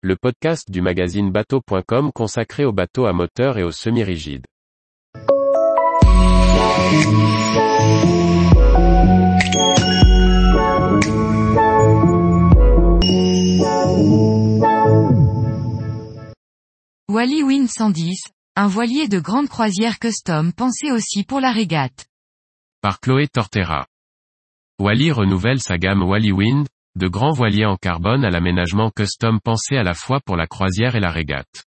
le podcast du magazine bateau.com consacré aux bateaux à moteur et aux semi-rigides. Wally Wind 110, un voilier de grande croisière custom pensé aussi pour la régate. Par Chloé Tortera. Wally renouvelle sa gamme Wally Wind, de grands voiliers en carbone à l'aménagement custom pensé à la fois pour la croisière et la régate.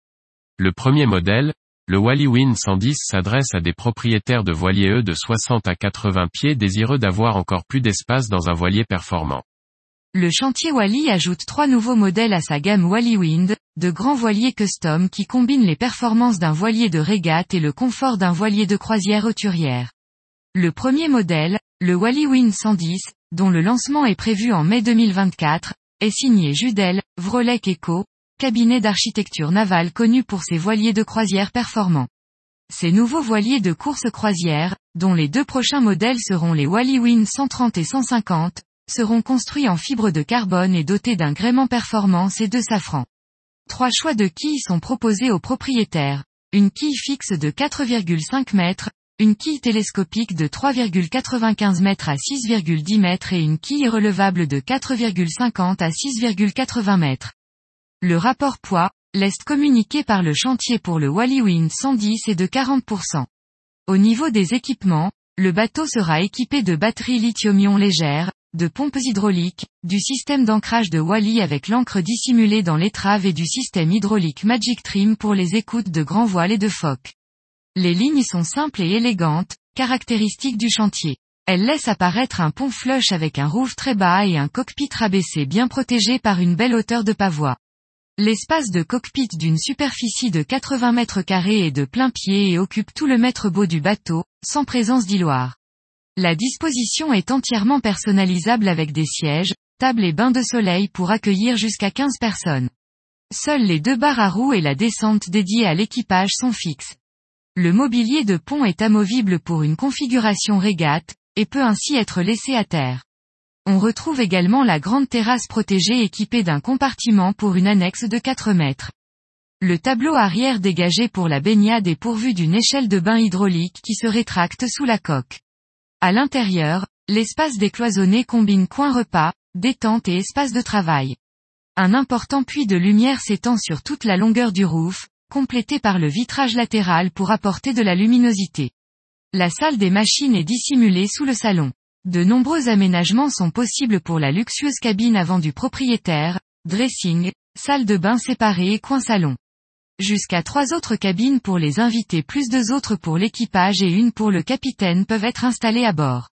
Le premier modèle, le Wally Wind 110 s'adresse à des propriétaires de voiliers E de 60 à 80 pieds désireux d'avoir encore plus d'espace dans un voilier performant. Le chantier Wally ajoute trois nouveaux modèles à sa gamme Wally Wind, de grands voiliers custom qui combinent les performances d'un voilier de régate et le confort d'un voilier de croisière hauturière. Le premier modèle, le Wally Wind 110, dont le lancement est prévu en mai 2024, est signé Judel, Vrolec Co., cabinet d'architecture navale connu pour ses voiliers de croisière performants. Ces nouveaux voiliers de course croisière, dont les deux prochains modèles seront les Wally Wind 130 et 150, seront construits en fibre de carbone et dotés d'un gréement performance et de safran. Trois choix de quilles sont proposés aux propriétaires. Une quille fixe de 4,5 mètres, une quille télescopique de 3,95 mètres à 6,10 mètres et une quille relevable de 4,50 à 6,80 mètres. Le rapport poids, l'est communiqué par le chantier pour le Wallywind 110 est de 40%. Au niveau des équipements, le bateau sera équipé de batteries lithium-ion légères, de pompes hydrauliques, du système d'ancrage de Wally avec l'encre dissimulée dans l'étrave et du système hydraulique Magic Trim pour les écoutes de grand voile et de phoque. Les lignes sont simples et élégantes, caractéristiques du chantier. Elles laissent apparaître un pont flush avec un roof très bas et un cockpit rabaissé bien protégé par une belle hauteur de pavois. L'espace de cockpit d'une superficie de 80 mètres carrés est de plein pied et occupe tout le mètre beau du bateau, sans présence d'îloir. La disposition est entièrement personnalisable avec des sièges, tables et bains de soleil pour accueillir jusqu'à 15 personnes. Seules les deux barres à roues et la descente dédiée à l'équipage sont fixes. Le mobilier de pont est amovible pour une configuration régate, et peut ainsi être laissé à terre. On retrouve également la grande terrasse protégée équipée d'un compartiment pour une annexe de 4 mètres. Le tableau arrière dégagé pour la baignade est pourvu d'une échelle de bain hydraulique qui se rétracte sous la coque. À l'intérieur, l'espace décloisonné combine coin repas, détente et espace de travail. Un important puits de lumière s'étend sur toute la longueur du roof, complété par le vitrage latéral pour apporter de la luminosité. La salle des machines est dissimulée sous le salon. De nombreux aménagements sont possibles pour la luxueuse cabine avant du propriétaire, dressing, salle de bain séparée et coin salon. Jusqu'à trois autres cabines pour les invités plus deux autres pour l'équipage et une pour le capitaine peuvent être installées à bord.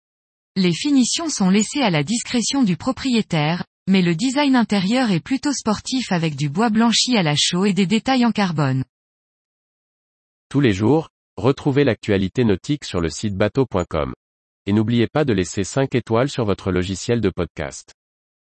Les finitions sont laissées à la discrétion du propriétaire, mais le design intérieur est plutôt sportif avec du bois blanchi à la chaux et des détails en carbone. Tous les jours, retrouvez l'actualité nautique sur le site bateau.com. Et n'oubliez pas de laisser 5 étoiles sur votre logiciel de podcast.